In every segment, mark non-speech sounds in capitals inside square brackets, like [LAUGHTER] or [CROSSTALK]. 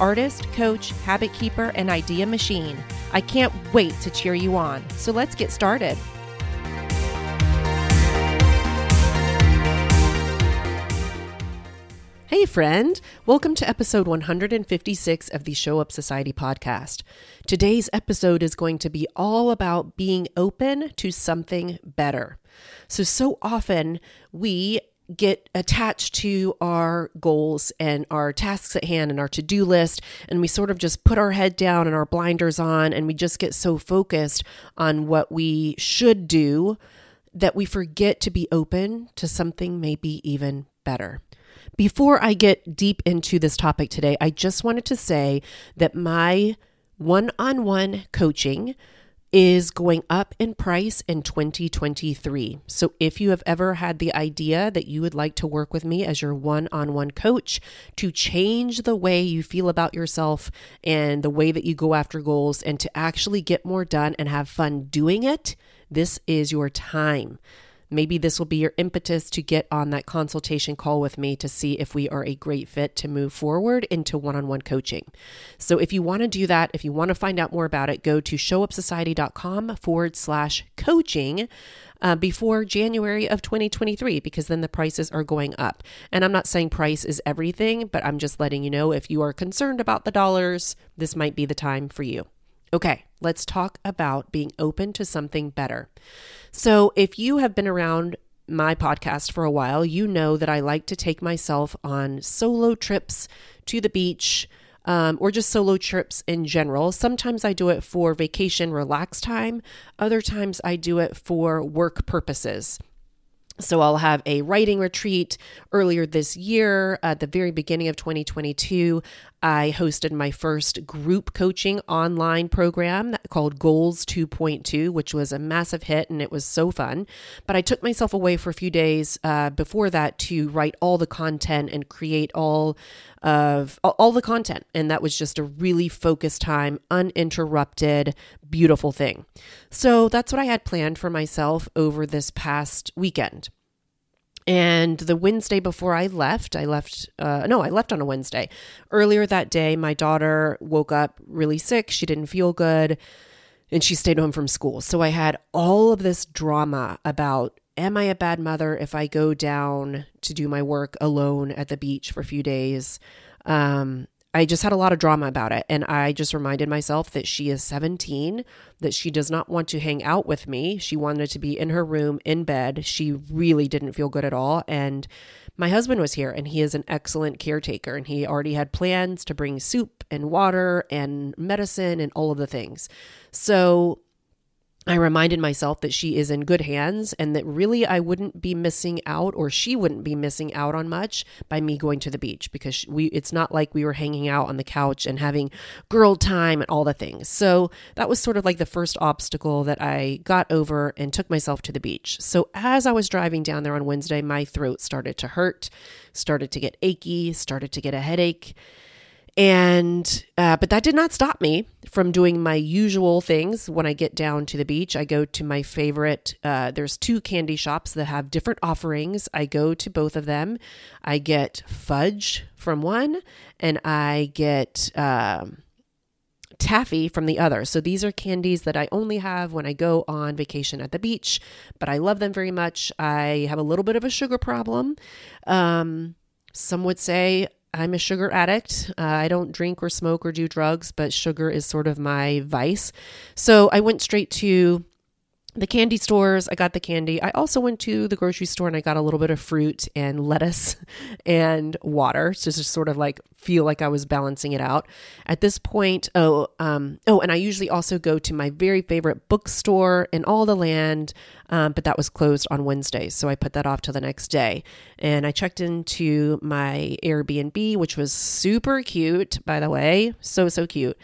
artist, coach, habit keeper, and idea machine. I can't wait to cheer you on. So let's get started. Hey, friend. Welcome to episode 156 of the Show Up Society podcast. Today's episode is going to be all about being open to something better. So, so often we get attached to our goals and our tasks at hand and our to do list, and we sort of just put our head down and our blinders on, and we just get so focused on what we should do that we forget to be open to something maybe even better. Before I get deep into this topic today, I just wanted to say that my one on one coaching is going up in price in 2023. So if you have ever had the idea that you would like to work with me as your one on one coach to change the way you feel about yourself and the way that you go after goals and to actually get more done and have fun doing it, this is your time. Maybe this will be your impetus to get on that consultation call with me to see if we are a great fit to move forward into one on one coaching. So, if you want to do that, if you want to find out more about it, go to showupsociety.com forward slash coaching. Uh, before January of 2023, because then the prices are going up. And I'm not saying price is everything, but I'm just letting you know if you are concerned about the dollars, this might be the time for you. Okay, let's talk about being open to something better. So, if you have been around my podcast for a while, you know that I like to take myself on solo trips to the beach. Um, or just solo trips in general. Sometimes I do it for vacation, relax time. Other times I do it for work purposes. So I'll have a writing retreat earlier this year at the very beginning of 2022. I hosted my first group coaching online program called Goals 2.2, which was a massive hit and it was so fun. But I took myself away for a few days uh, before that to write all the content and create all of all the content. And that was just a really focused time, uninterrupted, beautiful thing. So that's what I had planned for myself over this past weekend. And the Wednesday before I left, I left, uh, no, I left on a Wednesday. Earlier that day, my daughter woke up really sick. She didn't feel good and she stayed home from school. So I had all of this drama about am I a bad mother if I go down to do my work alone at the beach for a few days? Um, I just had a lot of drama about it. And I just reminded myself that she is 17, that she does not want to hang out with me. She wanted to be in her room in bed. She really didn't feel good at all. And my husband was here and he is an excellent caretaker and he already had plans to bring soup and water and medicine and all of the things. So I reminded myself that she is in good hands and that really I wouldn't be missing out or she wouldn't be missing out on much by me going to the beach because we it's not like we were hanging out on the couch and having girl time and all the things. So that was sort of like the first obstacle that I got over and took myself to the beach. So as I was driving down there on Wednesday, my throat started to hurt, started to get achy, started to get a headache. And, uh, but that did not stop me from doing my usual things when I get down to the beach. I go to my favorite, uh, there's two candy shops that have different offerings. I go to both of them. I get fudge from one and I get, um, taffy from the other. So these are candies that I only have when I go on vacation at the beach, but I love them very much. I have a little bit of a sugar problem. Um, some would say I'm a sugar addict. Uh, I don't drink or smoke or do drugs, but sugar is sort of my vice. So I went straight to the candy stores, I got the candy. I also went to the grocery store and I got a little bit of fruit and lettuce [LAUGHS] and water to just sort of like feel like I was balancing it out. At this point, oh, um, oh, and I usually also go to my very favorite bookstore in all the land, um, but that was closed on Wednesdays, so I put that off to the next day. And I checked into my Airbnb, which was super cute, by the way, so so cute.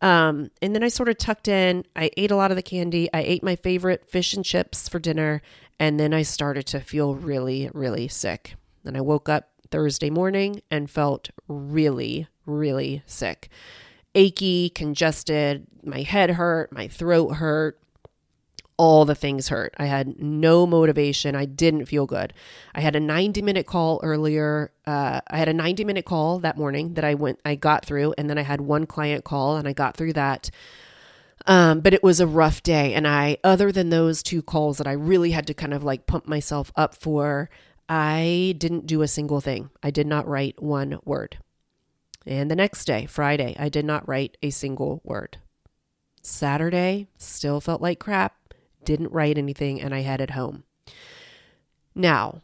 Um, and then I sort of tucked in. I ate a lot of the candy. I ate my favorite fish and chips for dinner. And then I started to feel really, really sick. And I woke up Thursday morning and felt really, really sick. Achy, congested, my head hurt, my throat hurt, all the things hurt. I had no motivation. I didn't feel good. I had a 90 minute call earlier. Uh, I had a 90 minute call that morning that I went, I got through, and then I had one client call and I got through that. Um, but it was a rough day. And I, other than those two calls that I really had to kind of like pump myself up for, I didn't do a single thing. I did not write one word. And the next day, Friday, I did not write a single word. Saturday, still felt like crap didn't write anything, and I headed home. Now,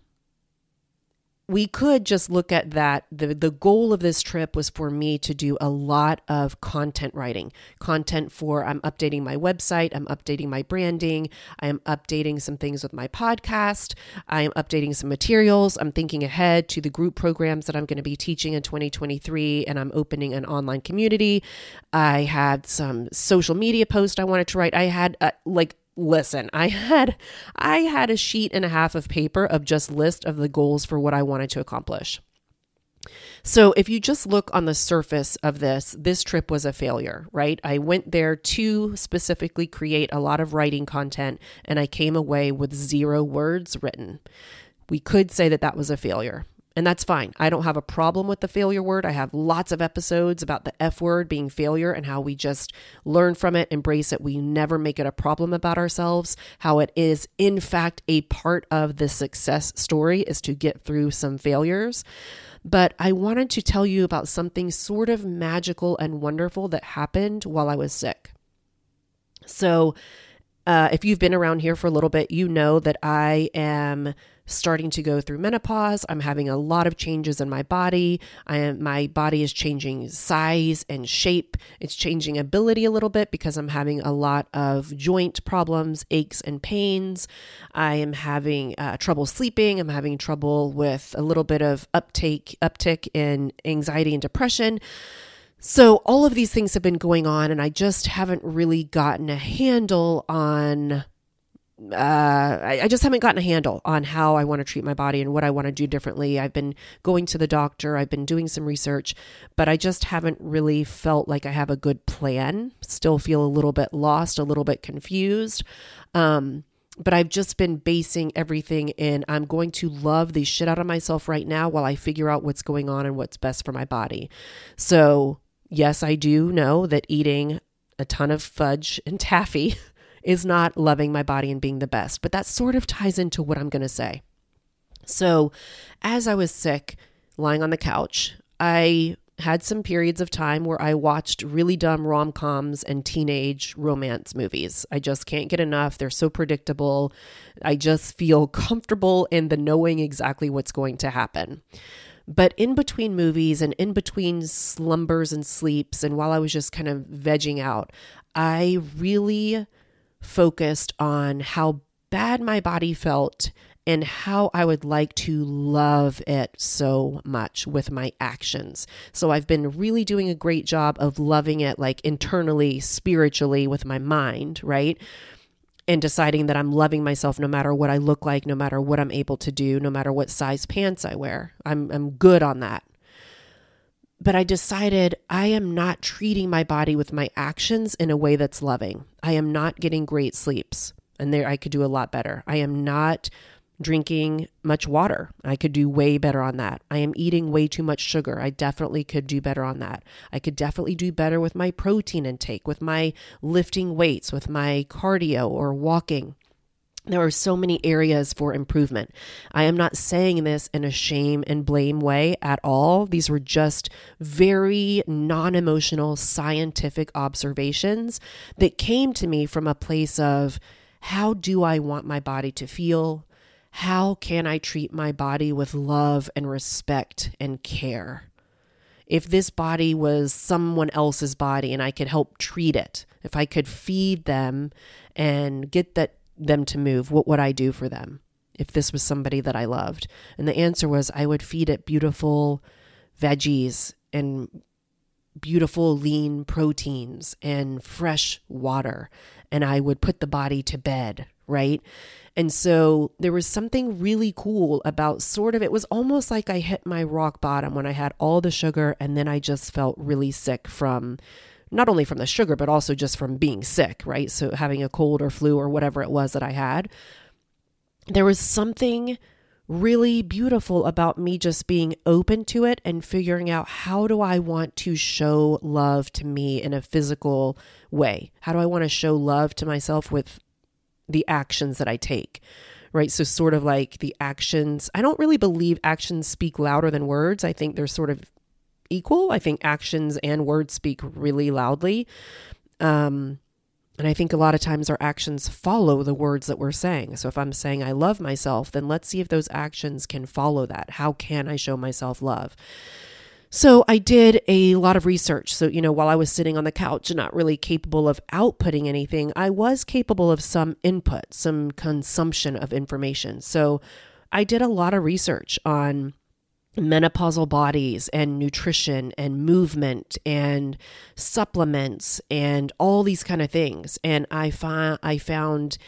we could just look at that. The, the goal of this trip was for me to do a lot of content writing. Content for I'm updating my website, I'm updating my branding, I am updating some things with my podcast, I am updating some materials. I'm thinking ahead to the group programs that I'm going to be teaching in 2023, and I'm opening an online community. I had some social media posts I wanted to write. I had uh, like listen i had i had a sheet and a half of paper of just list of the goals for what i wanted to accomplish. So if you just look on the surface of this this trip was a failure right? I went there to specifically create a lot of writing content and i came away with zero words written. We could say that that was a failure and that's fine. I don't have a problem with the failure word. I have lots of episodes about the F word being failure and how we just learn from it, embrace it. We never make it a problem about ourselves. How it is, in fact, a part of the success story is to get through some failures. But I wanted to tell you about something sort of magical and wonderful that happened while I was sick. So, uh, if you've been around here for a little bit, you know that I am starting to go through menopause. I'm having a lot of changes in my body. I am, my body is changing size and shape. It's changing ability a little bit because I'm having a lot of joint problems, aches and pains. I am having uh, trouble sleeping. I'm having trouble with a little bit of uptake, uptick in anxiety and depression. So, all of these things have been going on, and I just haven't really gotten a handle on uh, I, I, just haven't gotten a handle on how I want to treat my body and what I want to do differently. I've been going to the doctor, I've been doing some research, but I just haven't really felt like I have a good plan. Still feel a little bit lost, a little bit confused. Um, but I've just been basing everything in I'm going to love the shit out of myself right now while I figure out what's going on and what's best for my body. So, yes, I do know that eating a ton of fudge and taffy is not loving my body and being the best. But that sort of ties into what I'm going to say. So, as I was sick, lying on the couch, I had some periods of time where I watched really dumb rom coms and teenage romance movies. I just can't get enough. They're so predictable. I just feel [LAUGHS] comfortable in the knowing exactly what's going to happen. But in between movies and in between slumbers and sleeps, and while I was just kind of vegging out, I really focused on how bad my body felt and how I would like to love it so much with my actions. So I've been really doing a great job of loving it like internally, spiritually with my mind, right? And deciding that I'm loving myself no matter what I look like, no matter what I'm able to do, no matter what size pants I wear. I'm I'm good on that. But I decided I am not treating my body with my actions in a way that's loving. I am not getting great sleeps, and there I could do a lot better. I am not drinking much water. I could do way better on that. I am eating way too much sugar. I definitely could do better on that. I could definitely do better with my protein intake, with my lifting weights, with my cardio or walking. There are so many areas for improvement. I am not saying this in a shame and blame way at all. These were just very non emotional scientific observations that came to me from a place of how do I want my body to feel? How can I treat my body with love and respect and care? If this body was someone else's body and I could help treat it, if I could feed them and get that them to move, what would I do for them? If this was somebody that I loved. And the answer was I would feed it beautiful veggies and beautiful lean proteins and fresh water and I would put the body to bed, right? And so there was something really cool about sort of it was almost like I hit my rock bottom when I had all the sugar and then I just felt really sick from not only from the sugar but also just from being sick, right? So having a cold or flu or whatever it was that I had. There was something really beautiful about me just being open to it and figuring out how do I want to show love to me in a physical way? How do I want to show love to myself with the actions that I take? Right. So, sort of like the actions, I don't really believe actions speak louder than words. I think they're sort of equal. I think actions and words speak really loudly. Um, and I think a lot of times our actions follow the words that we're saying. So if I'm saying I love myself, then let's see if those actions can follow that. How can I show myself love? So I did a lot of research. So, you know, while I was sitting on the couch and not really capable of outputting anything, I was capable of some input, some consumption of information. So I did a lot of research on menopausal bodies and nutrition and movement and supplements and all these kind of things and i found i found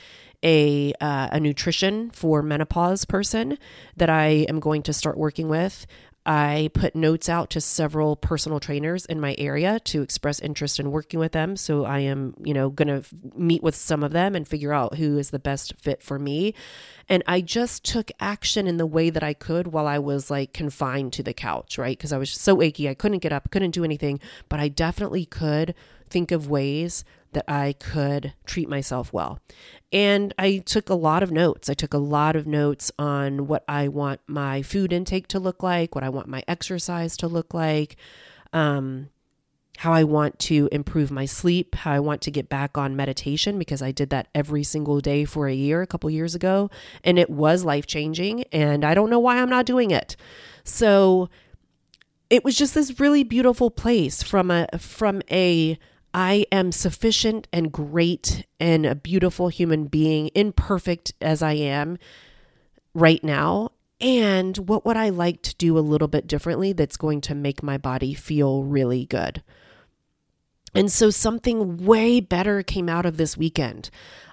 a uh, a nutrition for menopause person that i am going to start working with I put notes out to several personal trainers in my area to express interest in working with them. So I am, you know, going to meet with some of them and figure out who is the best fit for me. And I just took action in the way that I could while I was like confined to the couch, right? Because I was so achy. I couldn't get up, couldn't do anything, but I definitely could think of ways that I could treat myself well. And I took a lot of notes. I took a lot of notes on what I want my food intake to look like, what I want my exercise to look like, um, how I want to improve my sleep, how I want to get back on meditation because I did that every single day for a year a couple years ago and it was life changing and I don't know why I'm not doing it. So it was just this really beautiful place from a from a I am sufficient and great and a beautiful human being, imperfect as I am right now. And what would I like to do a little bit differently that's going to make my body feel really good? And so something way better came out of this weekend.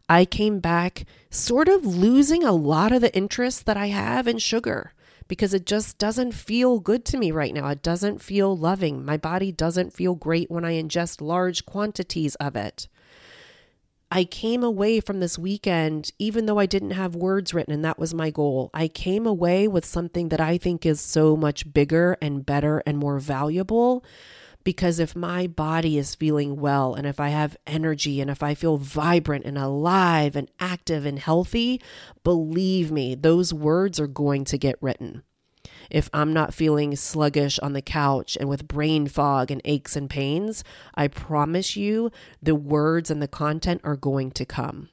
I came back sort of losing a lot of the interest that I have in sugar because it just doesn't feel good to me right now. It doesn't feel loving. My body doesn't feel great when I ingest large quantities of it. I came away from this weekend, even though I didn't have words written, and that was my goal. I came away with something that I think is so much bigger and better and more valuable because if my body is feeling well and if I have energy and if I feel vibrant and alive and active and healthy, believe me, those words are going to get written. If I'm not feeling sluggish on the couch and with brain fog and aches and pains, I promise you the words and the content are going to come.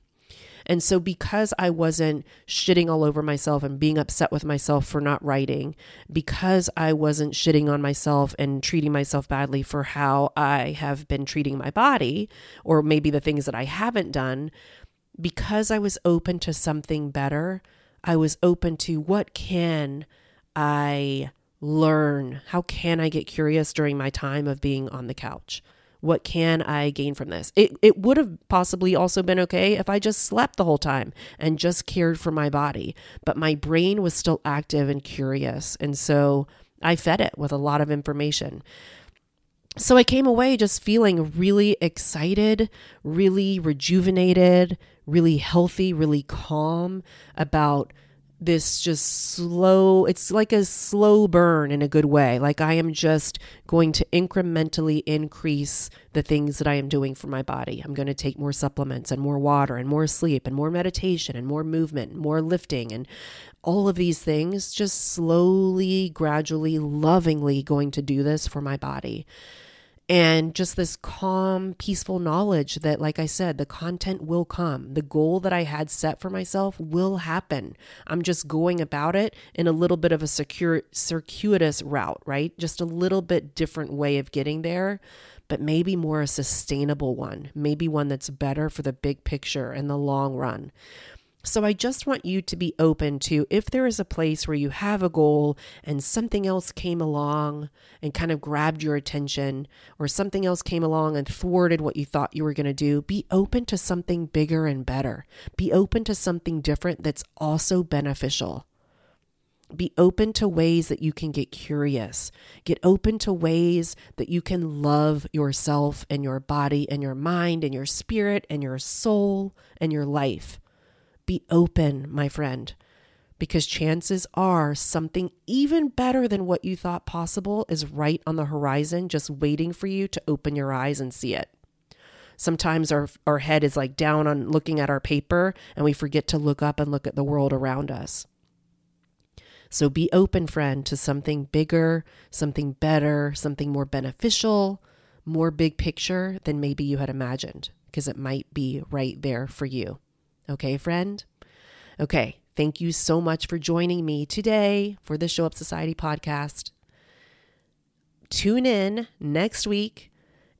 And so, because I wasn't shitting all over myself and being upset with myself for not writing, because I wasn't shitting on myself and treating myself badly for how I have been treating my body, or maybe the things that I haven't done, because I was open to something better, I was open to what can I learn? How can I get curious during my time of being on the couch? What can I gain from this? It, it would have possibly also been okay if I just slept the whole time and just cared for my body, but my brain was still active and curious. And so I fed it with a lot of information. So I came away just feeling really excited, really rejuvenated, really healthy, really calm about this just slow it's like a slow burn in a good way. Like i am just going to incrementally increase the things that i am doing for my body. I'm going to take more supplements and more water and more sleep and more meditation and more movement and more lifting and all of these things just slowly gradually lovingly going to do this for my body and just this calm, peaceful knowledge that, like I said, the content will come. The goal that I had set for myself will happen. I'm just going about it in a little bit of a secure, circuitous route, right? Just a little bit different way of getting there, but maybe more a sustainable one, maybe one that's better for the big picture and the long run. So I just want you to be open to if there is a place where you have a goal and something else came along and kind of grabbed your attention, or something else came along and thwarted what you thought you were going to do, be open to something bigger and better. Be open to something different that's also beneficial. Be open to ways that you can get curious. Get open to ways that you can love yourself and your body and your mind and your spirit and your soul and your life. Be open, my friend, because chances are something even better than what you thought possible is right on the horizon, just waiting for you to open your eyes and see it. Sometimes our, our head is like down on looking at our paper and we forget to look up and look at the world around us. So be open, friend, to something bigger, something better, something more beneficial, more big picture than maybe you had imagined, because it might be right there for you. Okay, friend? Okay, thank you so much for joining me today for the Show Up Society podcast. Tune in next week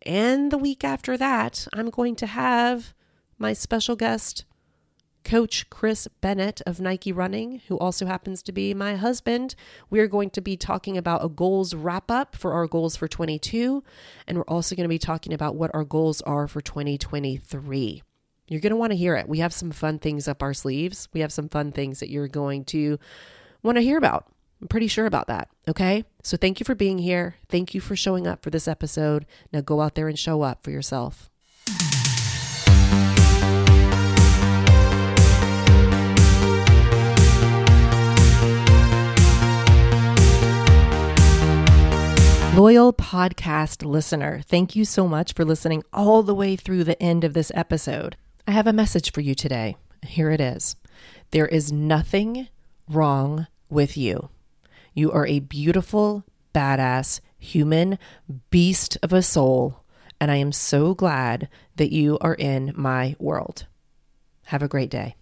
and the week after that. I'm going to have my special guest, Coach Chris Bennett of Nike Running, who also happens to be my husband. We're going to be talking about a goals wrap up for our goals for 22, and we're also going to be talking about what our goals are for 2023. You're going to want to hear it. We have some fun things up our sleeves. We have some fun things that you're going to want to hear about. I'm pretty sure about that. Okay. So thank you for being here. Thank you for showing up for this episode. Now go out there and show up for yourself. Loyal podcast listener, thank you so much for listening all the way through the end of this episode. I have a message for you today. Here it is There is nothing wrong with you. You are a beautiful, badass, human beast of a soul, and I am so glad that you are in my world. Have a great day.